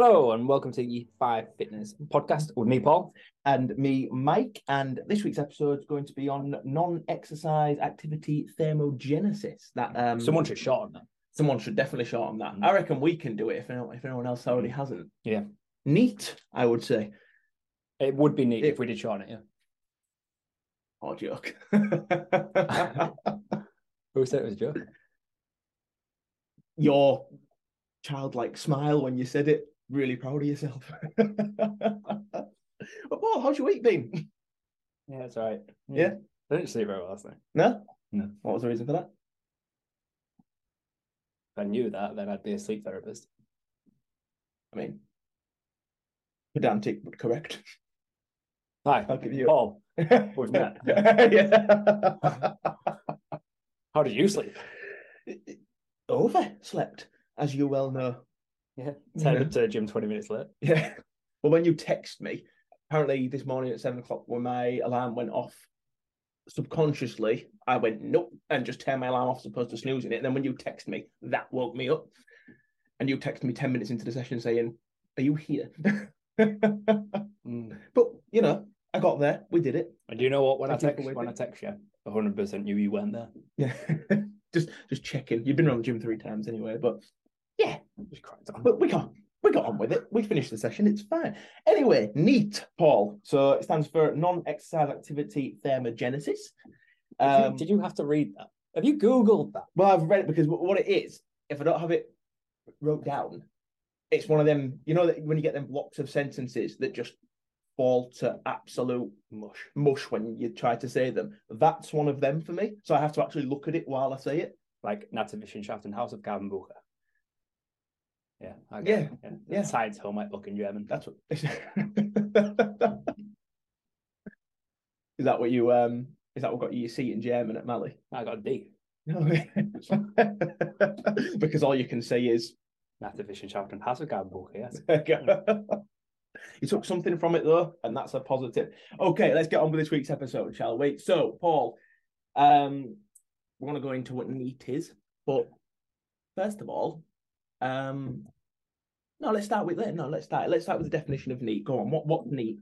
Hello and welcome to the Five Fitness Podcast with me, Paul. and me, Mike. And this week's episode is going to be on non-exercise activity thermogenesis. That um, Someone should shorten that. someone should definitely shorten that. Mm. I reckon we can do it if anyone, if anyone else already hasn't. Yeah. Neat, I would say. It would be neat It- if we did shorten it, yeah. Or joke. Who said it was a joke? Your childlike smile when you said it. Really proud of yourself. but Paul, how's your week been? Yeah, that's right. Yeah. Mm. I didn't sleep very well last night. No? No. What was the reason for that? If I knew that, then I'd be a sleep therapist. I mean, pedantic but correct. Hi, I'll give you. Paul. We've met. yeah. How did you sleep? Overslept, as you well know. Yeah. Yeah. Turned up to the gym 20 minutes late. Yeah. Well, when you text me, apparently this morning at seven o'clock when my alarm went off, subconsciously I went nope and just turned my alarm off as opposed to snoozing it. And then when you text me, that woke me up. And you text me ten minutes into the session saying, "Are you here?" Mm. but you know, I got there. We did it. And you know what? When Thank I text when I text you, 100% knew you weren't there. Yeah. just just checking. You've been around the gym three times anyway, but yeah, Just cracked on. but we got we got on with it. We finished the session. It's fine. Anyway, neat, Paul. So it stands for non-exercise activity thermogenesis. Did you- Um, did you have to read that? Have you Googled that? well, I've read it because what it is, if I don't have it wrote down, it's one of them. You know that when you get them blocks of sentences that just fall to absolute Mush. mush when you try to say them. That's one of them for me. So I have to actually look at it while I say it. Like Naturwissenschaft Hausaufgabenbücher. Yeah. I Yeah, yeah. yeah. Science Homework book in German. That's what. is that what you um? Is that what got you your seat in German at Mali? I got a D. No, because all you can say is Naturwissenschaft and Hausaufgabenbücher, yes. you took something from it though, and that's a positive. Okay, let's get on with this week's episode, shall we? So, Paul, um, we want to go into what neat is, but first of all, um, no, let's start with no, let's start. Let's start with the definition of neat. Go on. What what neat?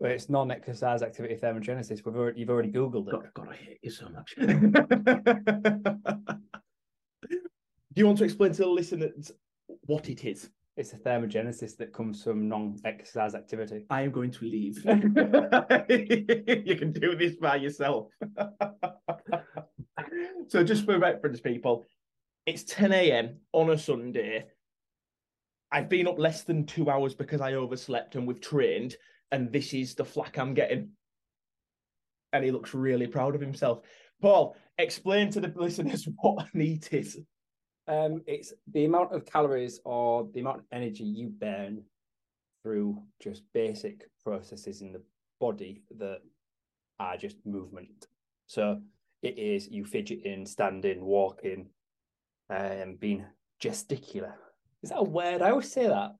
Well, it's non-exercise activity thermogenesis. We've already, you've already Googled it. God, God, I hate you so much. Do you want to explain to the listeners what it is? It's a thermogenesis that comes from non-exercise activity. I am going to leave. you can do this by yourself. so, just for reference, people, it's 10 a.m. on a Sunday. I've been up less than two hours because I overslept and we've trained, and this is the flack I'm getting. And he looks really proud of himself. Paul, explain to the listeners what neat is. Um, it's the amount of calories or the amount of energy you burn through just basic processes in the body that are just movement. So it is you fidgeting, standing, walking, um, being gesticular. Is that a word? I always say that.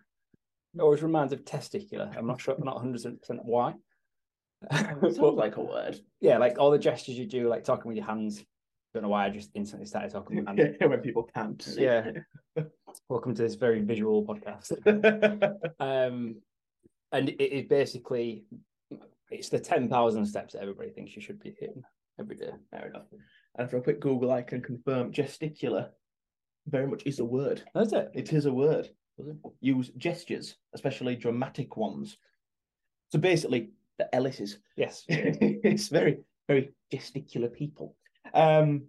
It always reminds of testicular. I'm not sure, I'm not 100 percent why. Sounds But, like a word. yeah, like all the gestures you do, like talking with your hands. Don't know why I just instantly started talking with hands. when people can't. Yeah. Welcome to this very visual podcast. Um, and it is basically it's the ten thousand steps that everybody thinks you should be hitting every day. Fair enough. And for a quick Google, I can confirm gesticular very much is a word. That's it. It is a word. Use gestures, especially dramatic ones. So basically, the Ellises. Yes. it's very, very gesticular people. Um,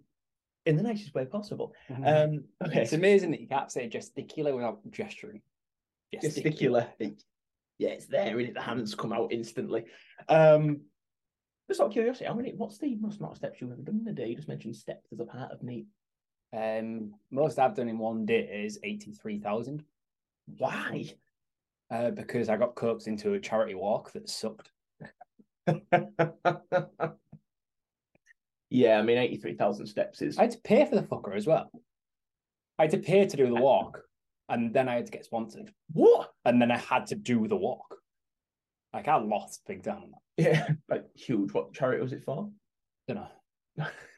in the nicest way possible. Um, okay. It's amazing that you can't say gesticular without gesturing. gesticular. Yeah, it's there, and the hands come out instantly. Um, just out of curiosity, how many? What's the most amount of steps you've ever done in a day? You just mentioned steps as a part of neat. Um, most I've done in one day is eighty three thousand. Why? Uh, because I got coaxed into a charity walk that sucked. yeah, I mean, eighty-three thousand steps is. I had to pay for the fucker as well. I had to pay to do the walk, and then I had to get sponsored, What? and then I had to do the walk. Like I lost big time on that. Yeah, like huge. What charity was it for? Don't know.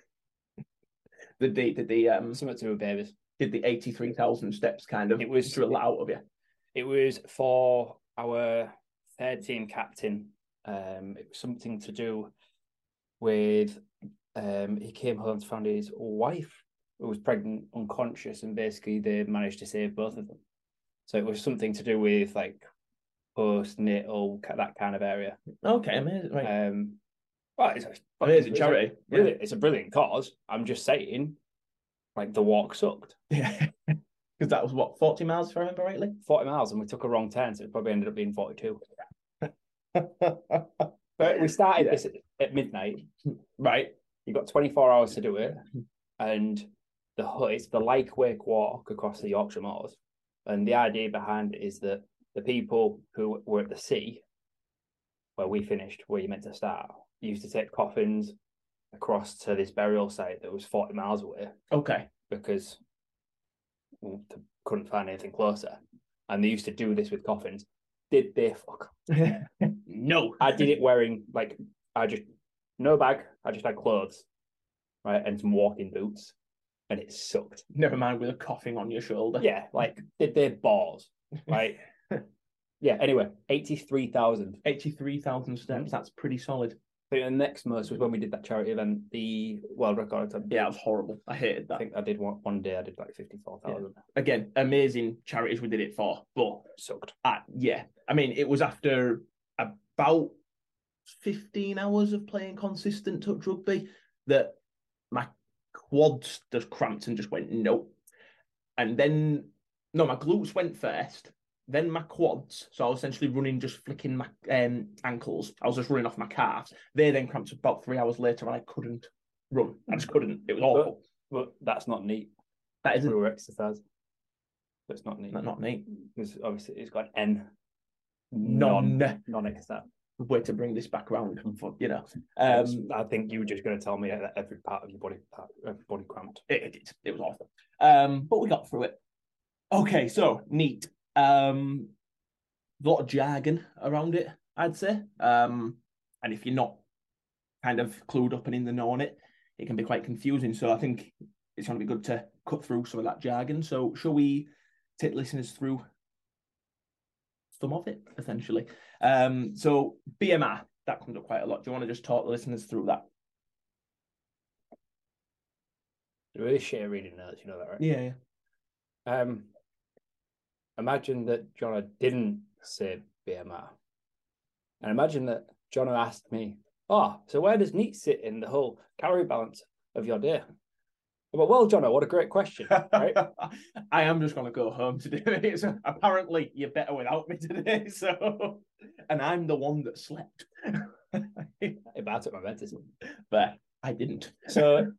Did the did the um Something to do with babies. did the eighty-three thousand steps kind of It was- drill out of you? It was for our third team captain. Um, it was something to do with um, he came home to find his wife who was pregnant, unconscious, and basically they managed to save both of them. So it was something to do with like postnatal that kind of area. Okay, amazing. Right. Um, well, it's a, it's a- charity. Yeah. Brilliant. It's a brilliant cause. I'm just saying, like the walk sucked. Yeah. Because that was what, 40 miles if I remember rightly? 40 miles and we took a wrong turn, so it probably ended up being 42. But we started Yeah. this at, at midnight. right. You've got 24 hours to do it. And the it's the Lyke Wake walk across the Yorkshire Moors. And the idea behind it is that the people who were at the sea, where we finished, where you meant to start, used to take coffins across to this burial site that was 40 miles away Okay. because well, they couldn't find anything closer. And they used to do this with coffins. Did they fuck? no. I did it wearing like I just no bag. I just had clothes, right, and some walking boots, and it sucked. Never mind with a coughing on your shoulder. Yeah, like did they balls, right? yeah. Anyway, eighty three thousand. 83,000 steps. That's pretty solid. Think the next most was when we did that charity event, the world record. attempt. Yeah, it was horrible. I hated that. I think I did one one day. I did like fifty four thousand. Again, amazing charities we did it for. But it Sucked. uh, yeah, I mean, it was after about 15 hours of playing consistent touch rugby that my quads just cramped and just went, nope. And then, no, my glutes went first, then my quads. So I was essentially running, just flicking my um, ankles. I was just running off my calves. They then cramped about three hours later and I couldn't run. I just couldn't. It was awful. But that's not neat. That isn't Through exercise. That's not neat. not, not neat. because obviously it's got an N. Non. non exercise. Way to bring this back around, you know. Um, I think you were just going to tell me that every part of your body, part, every body cramped. It, it, it was awful. Um, but we got through it. Okay, so neat. Um, a lot of jargon around it, I'd say. Um, and if you're not kind of clued up and in the know on it, it can be quite confusing. So I think it's going to be good to cut through some of that jargon. So shall we take listeners through some of it, essentially? Um, so BMR, that comes up quite a lot. Do you want to just talk the listeners through that? Really shit at reading notes, you know that, right? Yeah, yeah. Um, imagine that Jono didn't say BMR. And imagine that Jono asked me, Oh, so where does NEAT sit in the whole calorie balance of your day? I'm like, well, Jono, what a great question, right? I am just going to go home to do it. So apparently, you're better without me today. So, and I'm the one that slept. if I took my medicine. but I didn't. So,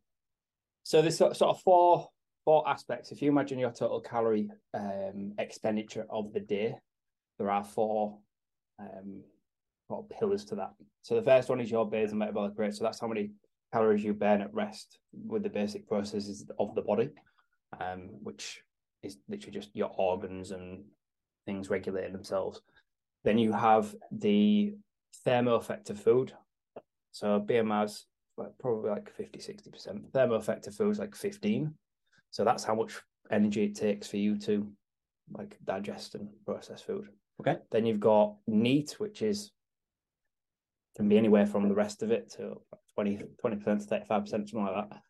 so sort sort of four four aspects. If you imagine your total calorie um, expenditure of the day, there are four um, four pillars to that. So the first one is your basal metabolic rate. So that's how many calories you burn at rest with the basic processes of the body, um, which is literally just your organs and things regulating themselves. Then you have the thermo effect of food. So BMR's like probably like 50, 60%. Thermo effect of food is like 15. So that's how much energy it takes for you to like digest and process food. Okay. Then you've got NEAT, which is can be anywhere from the rest of it to 20 percent to 35 percent, something like that.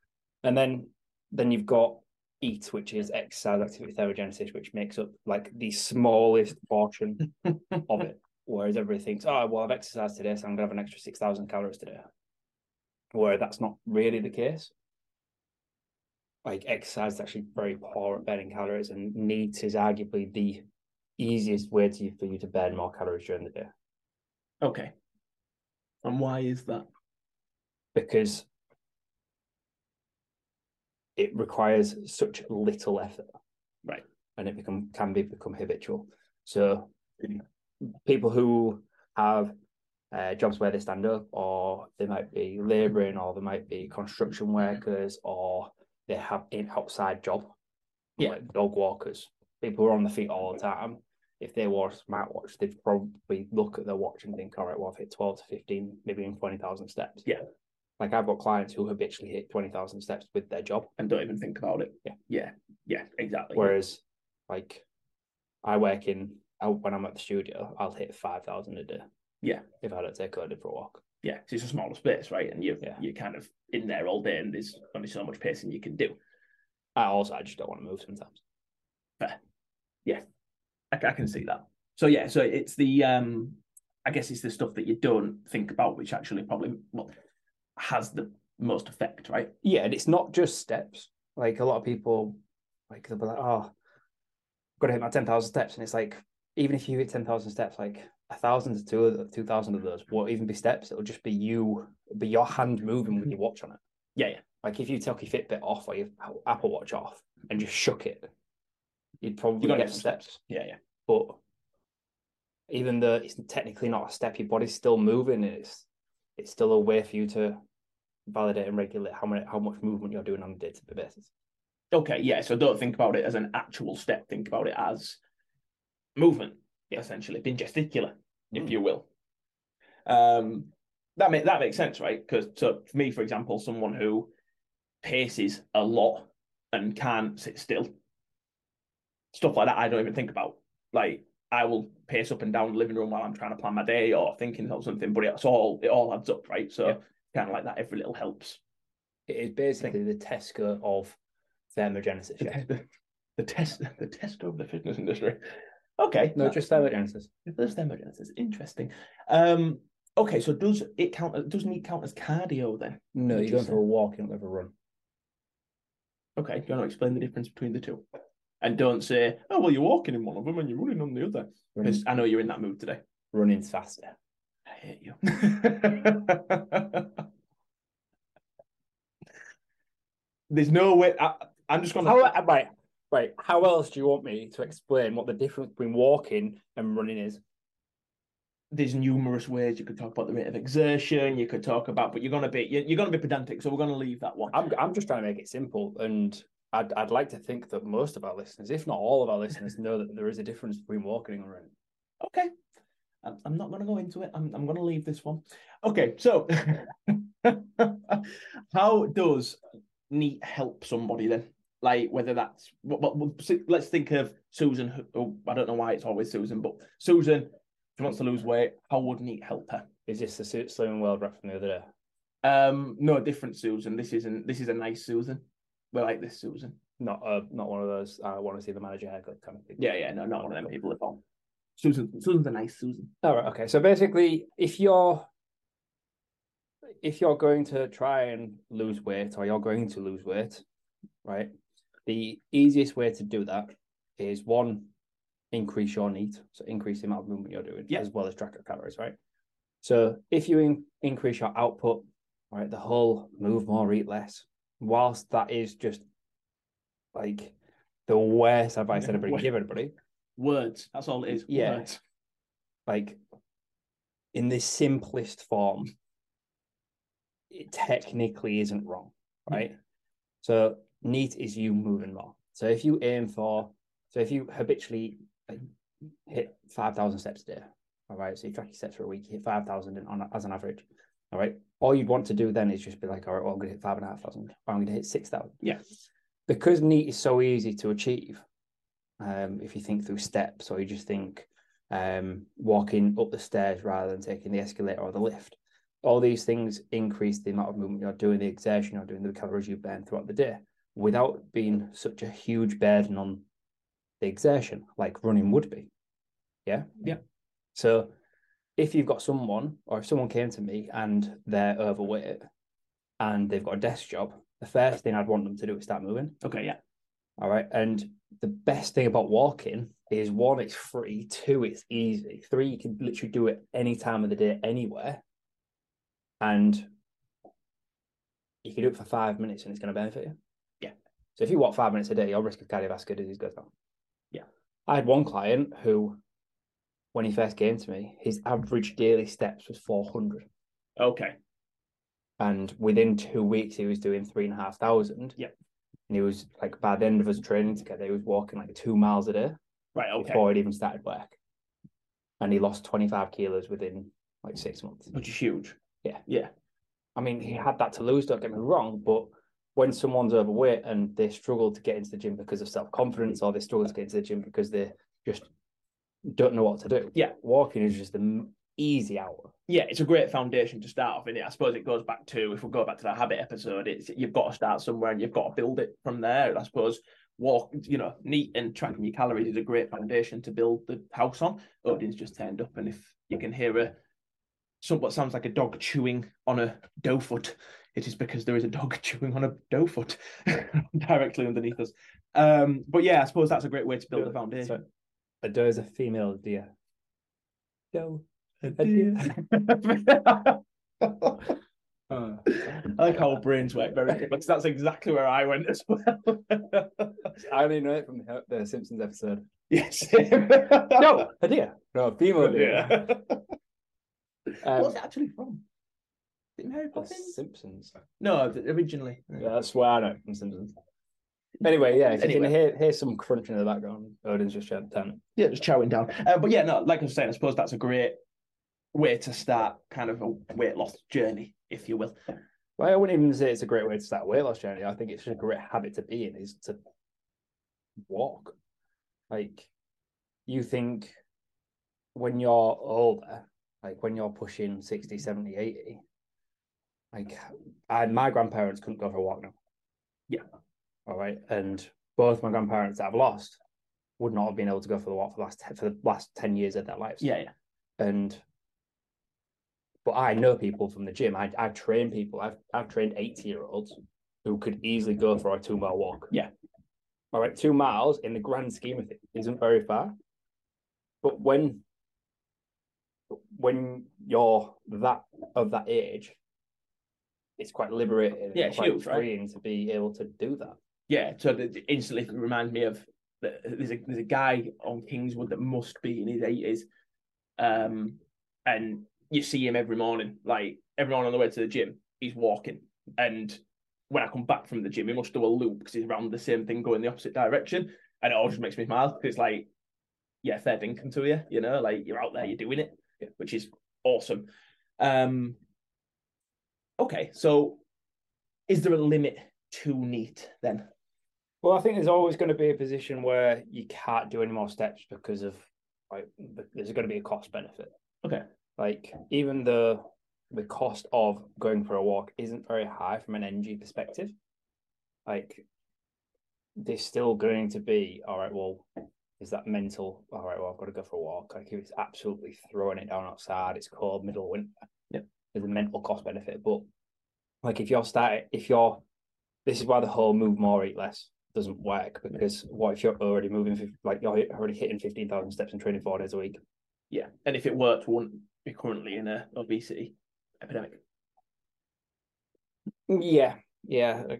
And then then you've got EAT, which is exercise activity thermogenesis, which makes up like the smallest portion of it. Whereas everybody thinks, oh, well, I've exercised today, so I'm gonna have an extra six thousand calories today. Where that's not really the case. Like exercise is actually very poor at burning calories, and NEAT is arguably the easiest way to for you to burn more calories during the day Okay. And why is that? because it requires such little effort, Right. And it become can be become habitual. So people who have uh, jobs where they stand up, or they might be labouring, or they might be construction workers, or they have an outside job, Yeah. like dog walkers, people who are on the feet all the time. If they wore a smartwatch, they'd probably look at their watch and think, all right, well, I've hit 12 to 15, maybe even 20,000 steps. Yeah. Like I've got clients who habitually hit 20,000 steps with their job. And don't even think about it. Yeah. Yeah. Yeah. Exactly. Whereas, like, I work in I, when I'm at the studio, I'll hit five thousand a day. Yeah. If I don't take Cody for a walk. Yeah, 'cause it's a smaller space, right? And you Yeah. you're kind of in there all day, and there's only so much pacing you can do. I also I just don't want to move sometimes. I, I can see that. So yeah, so it's the um, I guess it's the stuff that you don't think about, which actually probably well has the most effect, right? Yeah, and it's not just steps. Like a lot of people, like they'll be like, "Oh, got to hit my ten thousand steps," and it's like, even if you hit ten thousand steps, like a thousand to two, of- two thousand of those won't even be steps. It'll just be you, be your hand moving with your watch on it. Yeah, yeah. Like if you took your Fitbit off or your Apple Watch off and just shook it, you'd probably You're get get steps. Yeah, yeah. But even though it's technically not a step, your body's still moving. and It's it's still a way for you to validate and regulate how many how much movement you're doing on a day to day basis. Okay, yeah. So don't think about it as an actual step. Think about it as movement, essentially, being gesticular, if Mm. you will. Um, that make that makes sense, right? Because so for me, for example, someone who paces a lot and can't sit still, stuff like that, I don't even think about. Like I will pace up and down the living room while I'm trying to plan my day or thinking of something, but it's all it all adds up, right? So Yeah. kind of like that, every little helps. It is basically the Tesco of thermogenesis. the, Yeah. the, the test the test of the fitness industry. Okay, No, just thermogenesis. there's thermogenesis. Interesting. Um, okay, so does it count? Doesn't it count as cardio then? No, you're going for a walk, you're not going for a run. Okay, do you want to explain the difference between the two? And don't say, "Oh, well, you're walking in one of them and you're running on the other." Because I know you're in that mood today. running's faster. I hate you. There's no way. I, I'm just gonna. How right, right. How else do you want me to explain what the difference between walking and running is? there's numerous ways you could talk about the rate of exertion. You could talk about, but you're gonna be you're, you're gonna be pedantic, so we're gonna leave that one. I'm I'm just trying to make it simple, and I'd I'd like to think that most of our listeners, if not all of our listeners, know that there is a difference between walking and running. Okay, I'm, I'm not gonna go into it. I'm I'm gonna leave this one. Okay, so how does NEAT help somebody then? Like whether that's what- let's think of Susan. Oh, I don't know why it's always Susan, but Susan, she wants to lose weight. How would NEAT help her? Is this the Slimming World rap from the other day? Um, no, different Susan. This isn't. This is a nice Susan. We like this Susan. Not uh, not one of those. I want to see the manager haircut kind of thing. Yeah, yeah, no, not one of them people at all. Susan, Susan's a nice Susan. All right. Okay. So basically, if you're if you're going to try and lose weight, or you're going to lose weight, right? The easiest way to do that is one, increase your NEAT, so increase the amount of movement you're doing, Yeah. as well as track your calories, right? So if you in- increase your output, right, the whole move more, eat less. Whilst that is just like the worst advice that anybody can give anybody, Words. That's all it is. Yeah. Words. like in the simplest form, it technically isn't wrong, right? So neat is you moving more. So if you aim for, so if you habitually hit five thousand steps a day, all right. So you track your steps for a week, you hit five thousand on as an average, all right. All you'd want to do then is just be like, all right, well, I'm going to hit five and a half thousand, or I'm going to hit six thousand. Yeah. Because neat is so easy to achieve. Um, if you think through steps, or you just think um, walking up the stairs rather than taking the escalator or the lift. All these things increase the amount of movement you're doing, the exertion you're doing, the calories you burn throughout the day Mm. without being such a huge burden on the exertion like running would be. Yeah. Yeah. So if you've got someone, or if someone came to me and they're overweight and they've got a desk job, the first thing I'd want them to do is start moving. Okay, yeah. All right. And the best thing about walking is one, it's free. Two, it's easy. Three, you can literally do it any time of the day, anywhere. And you can do it for five minutes and it's going to benefit you. So if you walk five minutes a day, your risk of cardiovascular disease goes down. Yeah. I had one client who, when he first came to me, his average daily steps was 400. Okay. And within two weeks, he was doing three and a half thousand. Yeah. And he was like, by the end of us training together, he was walking like two miles a day Right, okay. before he'd even started work. And he lost 25 kilos within like six months. Which is huge. Yeah. Yeah. I mean, he had that to lose, don't get me wrong, but when someone's overweight and they struggle to get into the gym because of self confidence or they struggle to get into the gym because they just don't know what to do. Yeah. walking is just an easy out. yeah, it's a great foundation to start off in it. I suppose it goes back to if we go back to that habit episode, it's you've got to start somewhere and you've got to build it from there. I suppose walk, you know, neat and tracking your calories is a great foundation to build the house on. Odin's just turned up, and if you can hear a some what sounds like a dog chewing on a dough foot, it is because there is a dog chewing on a dough foot directly underneath us. Um, but yeah, I suppose that's a great way to build the foundation. So, a doe is a female deer. Doe. deer. I Uh, like how brains work very good because that's exactly where I went as well. I only know it from the, the Simpsons episode. yes. No, a deer. No, a female deer. Yeah. Um, What's it actually from? Mary Poppins? Simpsons. No, originally. Yeah, that's where I know from Simpsons. Anyway, yeah, if you can hear, hear some crunching in the background, Odin's just shut down. Yeah, just chowing down. Uh, but yeah, no, like I was saying, I suppose that's a great way to start kind of a weight loss journey, if you will. Well, I wouldn't even say it's a great way to start a weight loss journey. I think it's just a great habit to be in is to walk. Like you think when you're older, like when you're pushing 60, 70, 80, like I, my grandparents couldn't go for a walk now. Yeah. All right. And both my grandparents that I've lost would not have been able to go for the walk for the last for the last 10 years of their lives Yeah, yeah. and but I know people from the gym. I I train people. I've I've trained 80 year olds who could easily go for a two mile walk. Yeah. All right, two miles in the grand scheme of it isn't very far. But when when you're that of that age, it's quite liberating. Yeah, it's quite huge, right? freeing to be able to do that. Yeah, so it instantly reminds me of the, there's a there's a guy on Kingswood that must be in his eighties, um, and you see him every morning. Like every morning on the way to the gym, he's walking, and when I come back from the gym, he must do a loop because he's around the same thing going the opposite direction, and it all just makes me smile because it's like, yeah, fair dinkum to you, you know, like you're out there, you're doing it, which is awesome. Um, okay, so is there a limit to neat then? Well, I think there's always going to be a position where you can't do any more steps because of like there's going to be a cost benefit. Okay. Like even the the cost of going for a walk isn't very high from an energy perspective, like there's still going to be all right. Well, is that mental? All right. Well, I've got to go for a walk. Like if it's absolutely throwing it down outside, it's cold, middle of winter. There's a mental cost benefit, but like if you're starting, if you're, this is why the whole move more, eat less doesn't work because what if you're already moving, like you're already hitting 15,000 steps and training four days a week? Yeah, and if it worked, we wouldn't be currently in a obesity epidemic. Yeah. Yeah. uh,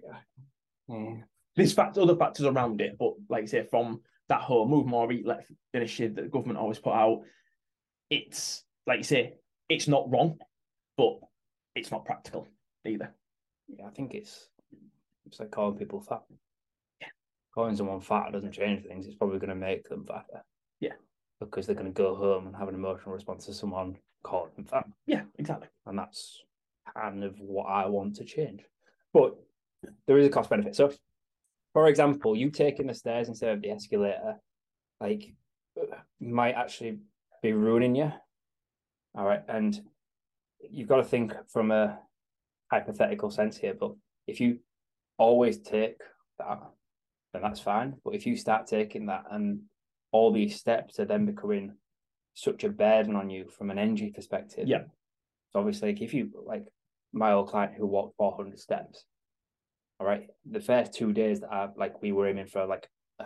yeah. There's fact other factors around it, but like I say, from that whole move more eat less initiative that the government always put out, it's like you say, it's not wrong, but it's not practical either. Yeah, I think it's it's like calling people fat. Yeah. Calling someone fat doesn't change things. It's probably going to make them fatter. Yeah. Because they're going to go home and have an emotional response to someone calling them fat. Yeah, exactly. And that's kind of what I want to change. But there is a cost benefit. So, for example, you taking the stairs instead of the escalator, like, might actually be ruining you. All right. And you've got to think from a hypothetical sense here, but if you always take that, then that's fine. But if you start taking that and all these steps are then becoming such a burden on you from an energy perspective. Yeah. So obviously, like if you like my old client who walked 400 steps, all right, the first two days that I like we were aiming for like uh,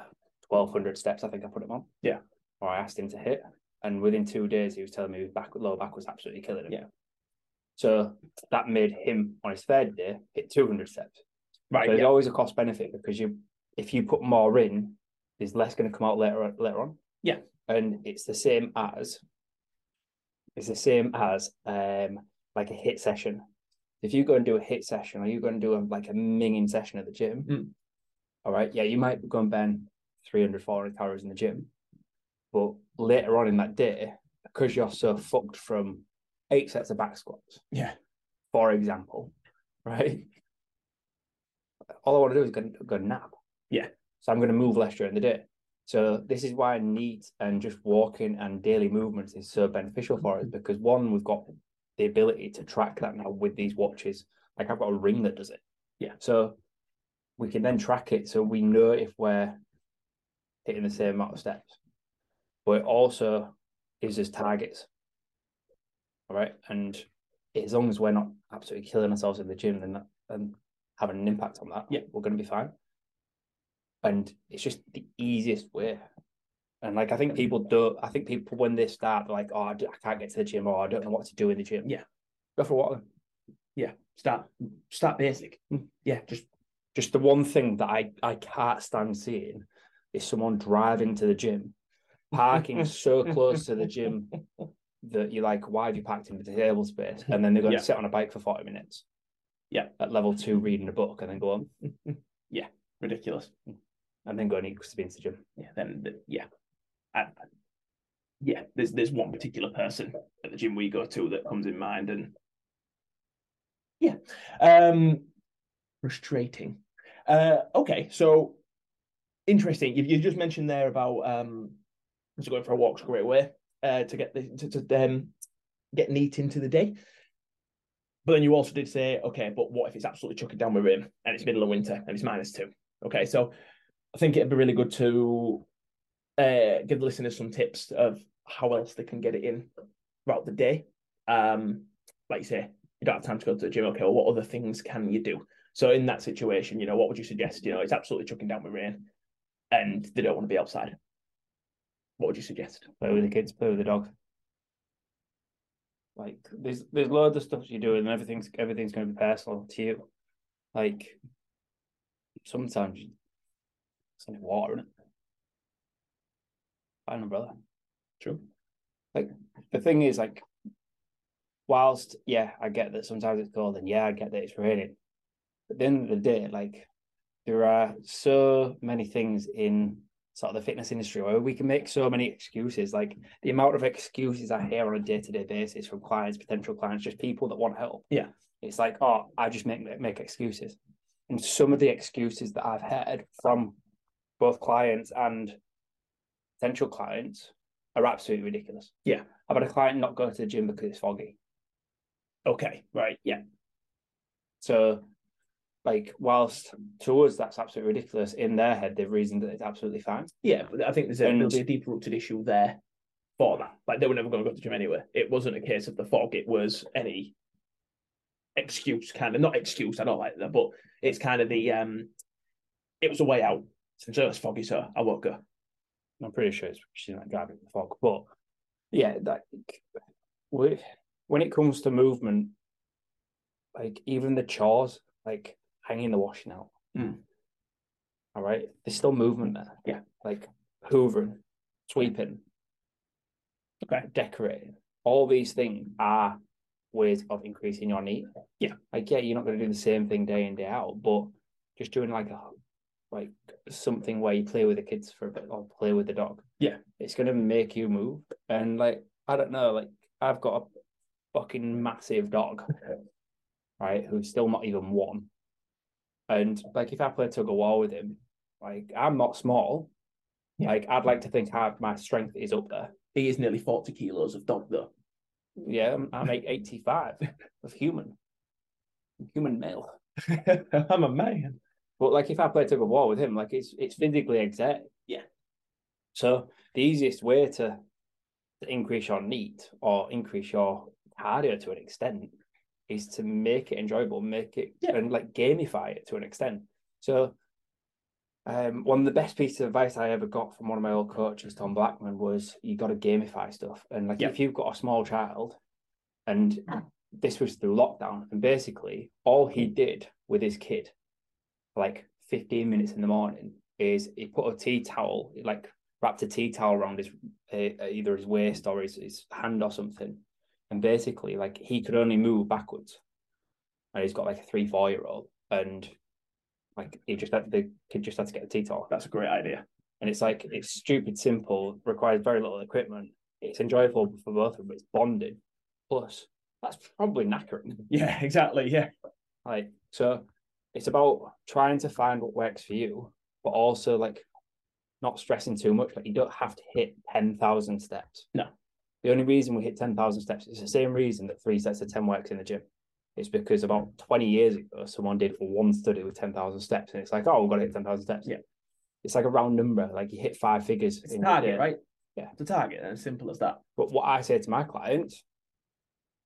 1200 steps, I think I put him on. Yeah. Or I asked him to hit, and within two days he was telling me his back lower back was absolutely killing him. Yeah. So that made him on his third day HIIT 200 steps. Right. So there's yeah. always a cost benefit because you, if you put more in, there's less going to come out later later on. Yeah. and it's the same as, it's the same as um like a HIIT session. If you go and do a hit session, or you go and do a, like a minging session at the gym, Mm. all right, yeah, you might go and burn 300, 400 calories in the gym, but later on in that day, because you're so fucked from eight sets of back squats, Yeah. for example, right? All I want to do is go, go nap. Yeah. So I'm going to move less during the day. So this is why NEAT and just walking and daily movements is so beneficial for us mm-hmm. because one, we've got the ability to track that now with these watches. Like I've got a ring that does it. Yeah. So we can then track it so we know if we're hitting the same amount of steps. But it also gives us targets. Right. And as long as we're not absolutely killing ourselves in the gym and, that, and having an impact on that, Yeah. we're going to be fine. And it's just the easiest way. And like I think people do, I think people when they start, they're like, oh, I, can't get to the gym, or I don't know what to do in the gym. Yeah. go for a walk. Yeah. Start start basic. Mm, yeah. Just Just the one thing that I I can't stand seeing is someone driving to the gym, parking so close to the gym that you're like, why have you packed in the disabled space? And then they're going Yeah. to sit on a bike for 40 minutes. Yeah. At level two, reading a book, and then go on, yeah. ridiculous. and then go and eat to be into the gym. Yeah. Then the- yeah. I, I- yeah. There's there's one particular person at the gym we go to that comes in mind, and yeah. Um, frustrating. Uh, okay, so interesting. You, you just mentioned there about um, just going for a walk's a great way uh, to get the to, to um, get neat into the day. But then you also did say, okay, but what if it's absolutely chucking down with rain and it's middle of winter and it's minus two? Okay, so I think it'd be really good to uh, give the listeners some tips of how else they can get it in throughout the day. Um, like you say, you don't have time to go to the gym. Okay, well, what other things can you do? So in that situation, you know, what would you suggest? You know, it's absolutely chucking down with rain, and they don't want to be outside. What would you suggest? Play with the kids, play with the dog. Like there's there's loads of stuff you do, and everything's everything's going to be personal to you. Like sometimes it's only water in it. Find an umbrella. True. Like the thing is like whilst yeah i get that sometimes it's cold and yeah i get that it's raining but at the end of the day like there are so many things in sort of the fitness industry where we can make so many excuses. Like the amount of excuses i hear on a day-to-day basis from clients potential clients just people that want help. Yeah. it's like oh i just make make excuses. And some of the excuses that i've heard from both clients and potential clients are absolutely ridiculous. Yeah. I've had a client not go to the gym because it's foggy. Okay, right, yeah, So, like, whilst to us that's absolutely ridiculous, in their head they've reasoned that it's absolutely fine. yeah. But I think there's a, And- there'll be a deep rooted issue there for that. Like they were never going to go to the gym anyway. It wasn't a case of the fog. It was any excuse, kind of not excuse. I don't like that, but it's kind of the um. It was a way out. Since it's foggy, so I won't go. I'm pretty sure it's she's not driving the fog, but yeah, that when it comes to movement, like even the chores, like hanging the washing out. Mm. All right, there's still movement there. Yeah. like hoovering, sweeping, Okay. decorating. All these things are ways of increasing your NEAT. Yeah. like yeah, you're not going to do the same thing day in day out, but just doing like a like something where you play with the kids for a bit or play with the dog. Yeah. It's gonna make you move. And like, I don't know, like I've got a fucking massive dog, right, who's still not even one. And like if I play tug of war with him, like I'm not small. Yeah. Like I'd like to think I, my strength is up there. He is nearly forty kilos of dog though. Yeah, um, I'm, I'm 85 of human. Human male. I'm a man. But like if I play tug of war with him, like it's it's physically exerting. Yeah. So the easiest way to, to increase your NEAT or increase your cardio to an extent is to make it enjoyable, make it Yeah. and like gamify it to an extent. So um, one of the best pieces of advice I ever got from one of my old coaches, Tom Blackman, was you got to gamify stuff. And like Yeah. if you've got a small child, and this was through lockdown, and basically all he did with his kid, like 15 minutes in the morning, is he put a tea towel, like wrapped a tea towel around his uh, either his waist or his, his hand or something, and basically like he could only move backwards, and he's got like a three four year old, and like he just had the kid just had to get a towel, That's a great idea. and it's like it's stupid simple, requires very little equipment. It's enjoyable for both of them. It's bonding. Plus, that's probably knackering. Yeah, exactly. Yeah. Like so, it's about trying to find what works for you, but also like not stressing too much. Like you don't have to hit ten thousand steps. No. The only reason we hit ten thousand steps is the same reason that three sets of ten works in the gym. It's because about twenty years ago, someone did for one study with ten thousand steps, and it's like, oh, we've got to hit ten thousand steps. Yeah. It's like a round number. Like you hit five figures. It's in target, right? Yeah. It's a target, and as simple as that. But what I say to my clients,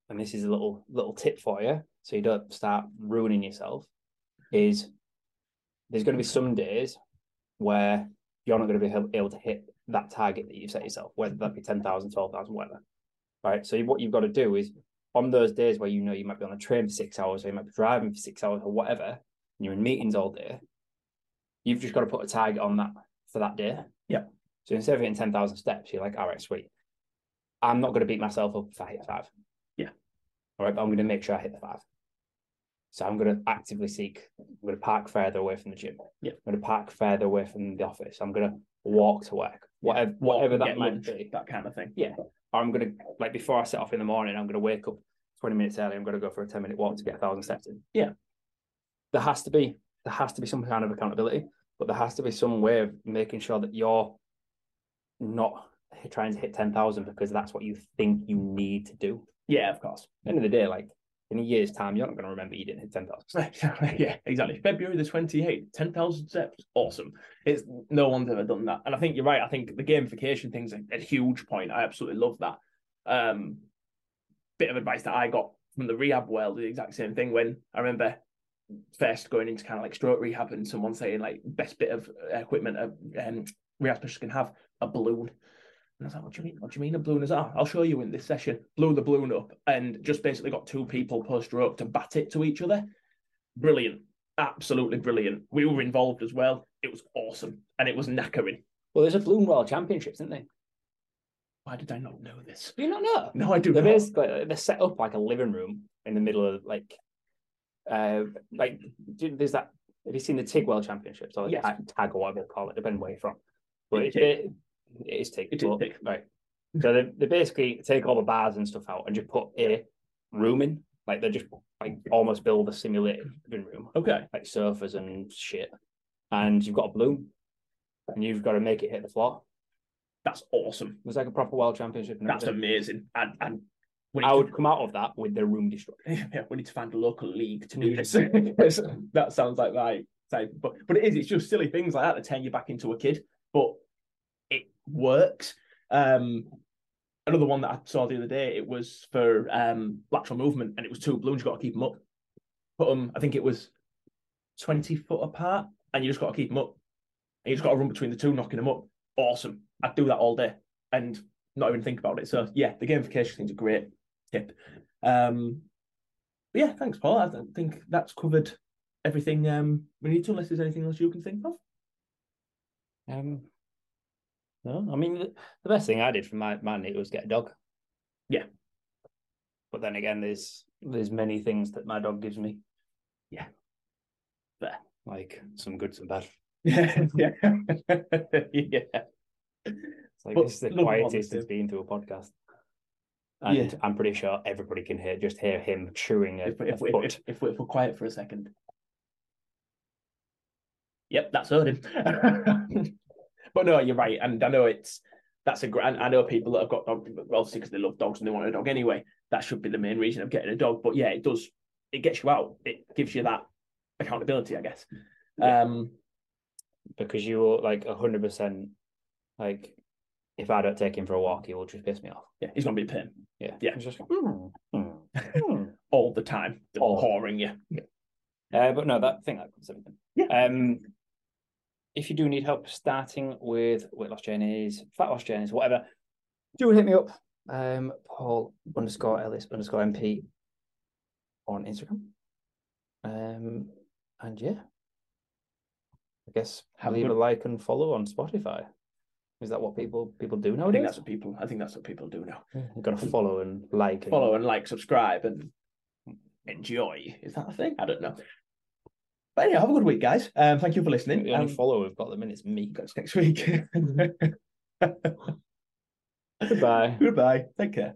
and this is a little little tip for you, so you don't start ruining yourself, is there's going to be some days where you're not going to be able to hit that target that you've set yourself, whether that be 10,000, 12,000, whatever. Right. So what you've got to do is on those days where you know you might be on a train for six hours or you might be driving for six hours or whatever, and you're in meetings all day, you've just got to put a target on that for that day. Yeah. So instead of hitting 10,000 steps, you're like, all right, sweet. I'm not going to beat myself up if I hit five. Yeah. All right, but I'm going to make sure I hit the five. So I'm going to actively seek. I'm going to park further away from the gym. Yeah. I'm going to park further away from the office. I'm going to walk to work. Whatever, whatever that might lunch, be. that kind of thing. Yeah. Or I'm going to like before I set off in the morning. I'm going to wake up 20 minutes early. I'm going to go for a 10 minute walk to get a thousand steps in. Yeah. There has to be there has to be some kind of accountability, but there has to be some way of making sure that you're not trying to hit 10,000 because that's what you think you need to do. Yeah, of course. End of the day, like in a year's time, you're not going to remember you didn't hit 10,000. steps. yeah, exactly. February the 28th, 10,000 steps. Awesome. It's no one's ever done that. And I think you're right. I think the gamification thing's a, a huge point. I absolutely love that. Um, bit of advice that I got from the rehab world, the exact same thing. When I remember first going into kind of like stroke rehab and someone saying like best bit of equipment a um, rehab specialist can have a balloon. And I was like, what do you mean? What do you mean a balloon is that? I'll show you in this session. Blew the balloon up and just basically got two people post stroke to bat it to each other. Brilliant. Absolutely brilliant. We were involved as well. It was awesome. And it was knackering. Well, there's a Bloom World Championships, isn't there? Why did I not know this? Do you not know? No, I do They're not. basically they're set up like a living room in the middle of like, uh, like there's that. Have you seen the TIG World Championships or Yes. tag, tag or whatever they call it, depending where you're from? But it, it, it is TIG. It is TIG. right? So they, they basically take all the bars and stuff out and just put a room in. Like they just like almost build a simulated living room, Okay. like sofas and shit. And you've got a bloom, and you've got to make it hit the floor. That's awesome. It's like a proper world championship. That's everything. amazing. And and I would come out of that with the room destroyed. yeah, we need to find a local league to do this. that sounds like type- But but it is, it's just silly things like that that turn you back into a kid. But it works. Um another one that I saw the other day, it was for um lateral movement and it was two balloons, you got to keep them up. Put them, I think it was 20 foot apart, and you just got to keep them up. And you just got to run between the two, knocking them up. Awesome. I'd do that all day and not even think about it. So yeah, the gamification thing's a great tip. Um but yeah, thanks, Paul. I th- think that's covered everything um we need to, unless there's anything else you can think of. Um, no, I mean the, best thing I did for my my knee was get a dog. Yeah. But then again, there's there's many things that my dog gives me. Yeah. Fair. Like some good, some bad. Yeah, yeah, yeah. It's like But this is the quietest it's been to a podcast. And Yeah. I'm pretty sure everybody can hear just hear him chewing a, If, a if, if, foot. if, if, we- if we're quiet for a second. Yep, that's heard him. but no, you're right, and I know it's that's a great. I know people that have got dogs, obviously because they love dogs and they want a dog anyway. That should be the main reason of getting a dog. But yeah, it does. It gets you out. It gives you that accountability, I guess. Yeah. Um, because you're like hundred percent like if I don't take him for a walk, he will just piss me off. yeah, he's gonna be a pain Yeah. Yeah. It's just like, "Hmm, hmm, hmm." all the time, All. whoring you. Uh, but no, that thing I think that covers everything. Yeah. Um, if you do need help starting with weight loss journeys, fat loss journeys, whatever, do hit me up. Um, Paul underscore Ellis underscore MP on Instagram. Um, and yeah, I guess Have a leave a good- like and follow on Spotify. Is that what people people do I think that's what people. I think that's what people do now. You've got to follow and like. and- follow and like, subscribe, and enjoy. Is that a thing? I don't know. But anyway, have a good week, guys. Um, thank you for listening. The only Um, follow we've got at the minute is me. next week. Goodbye. Goodbye. Take care.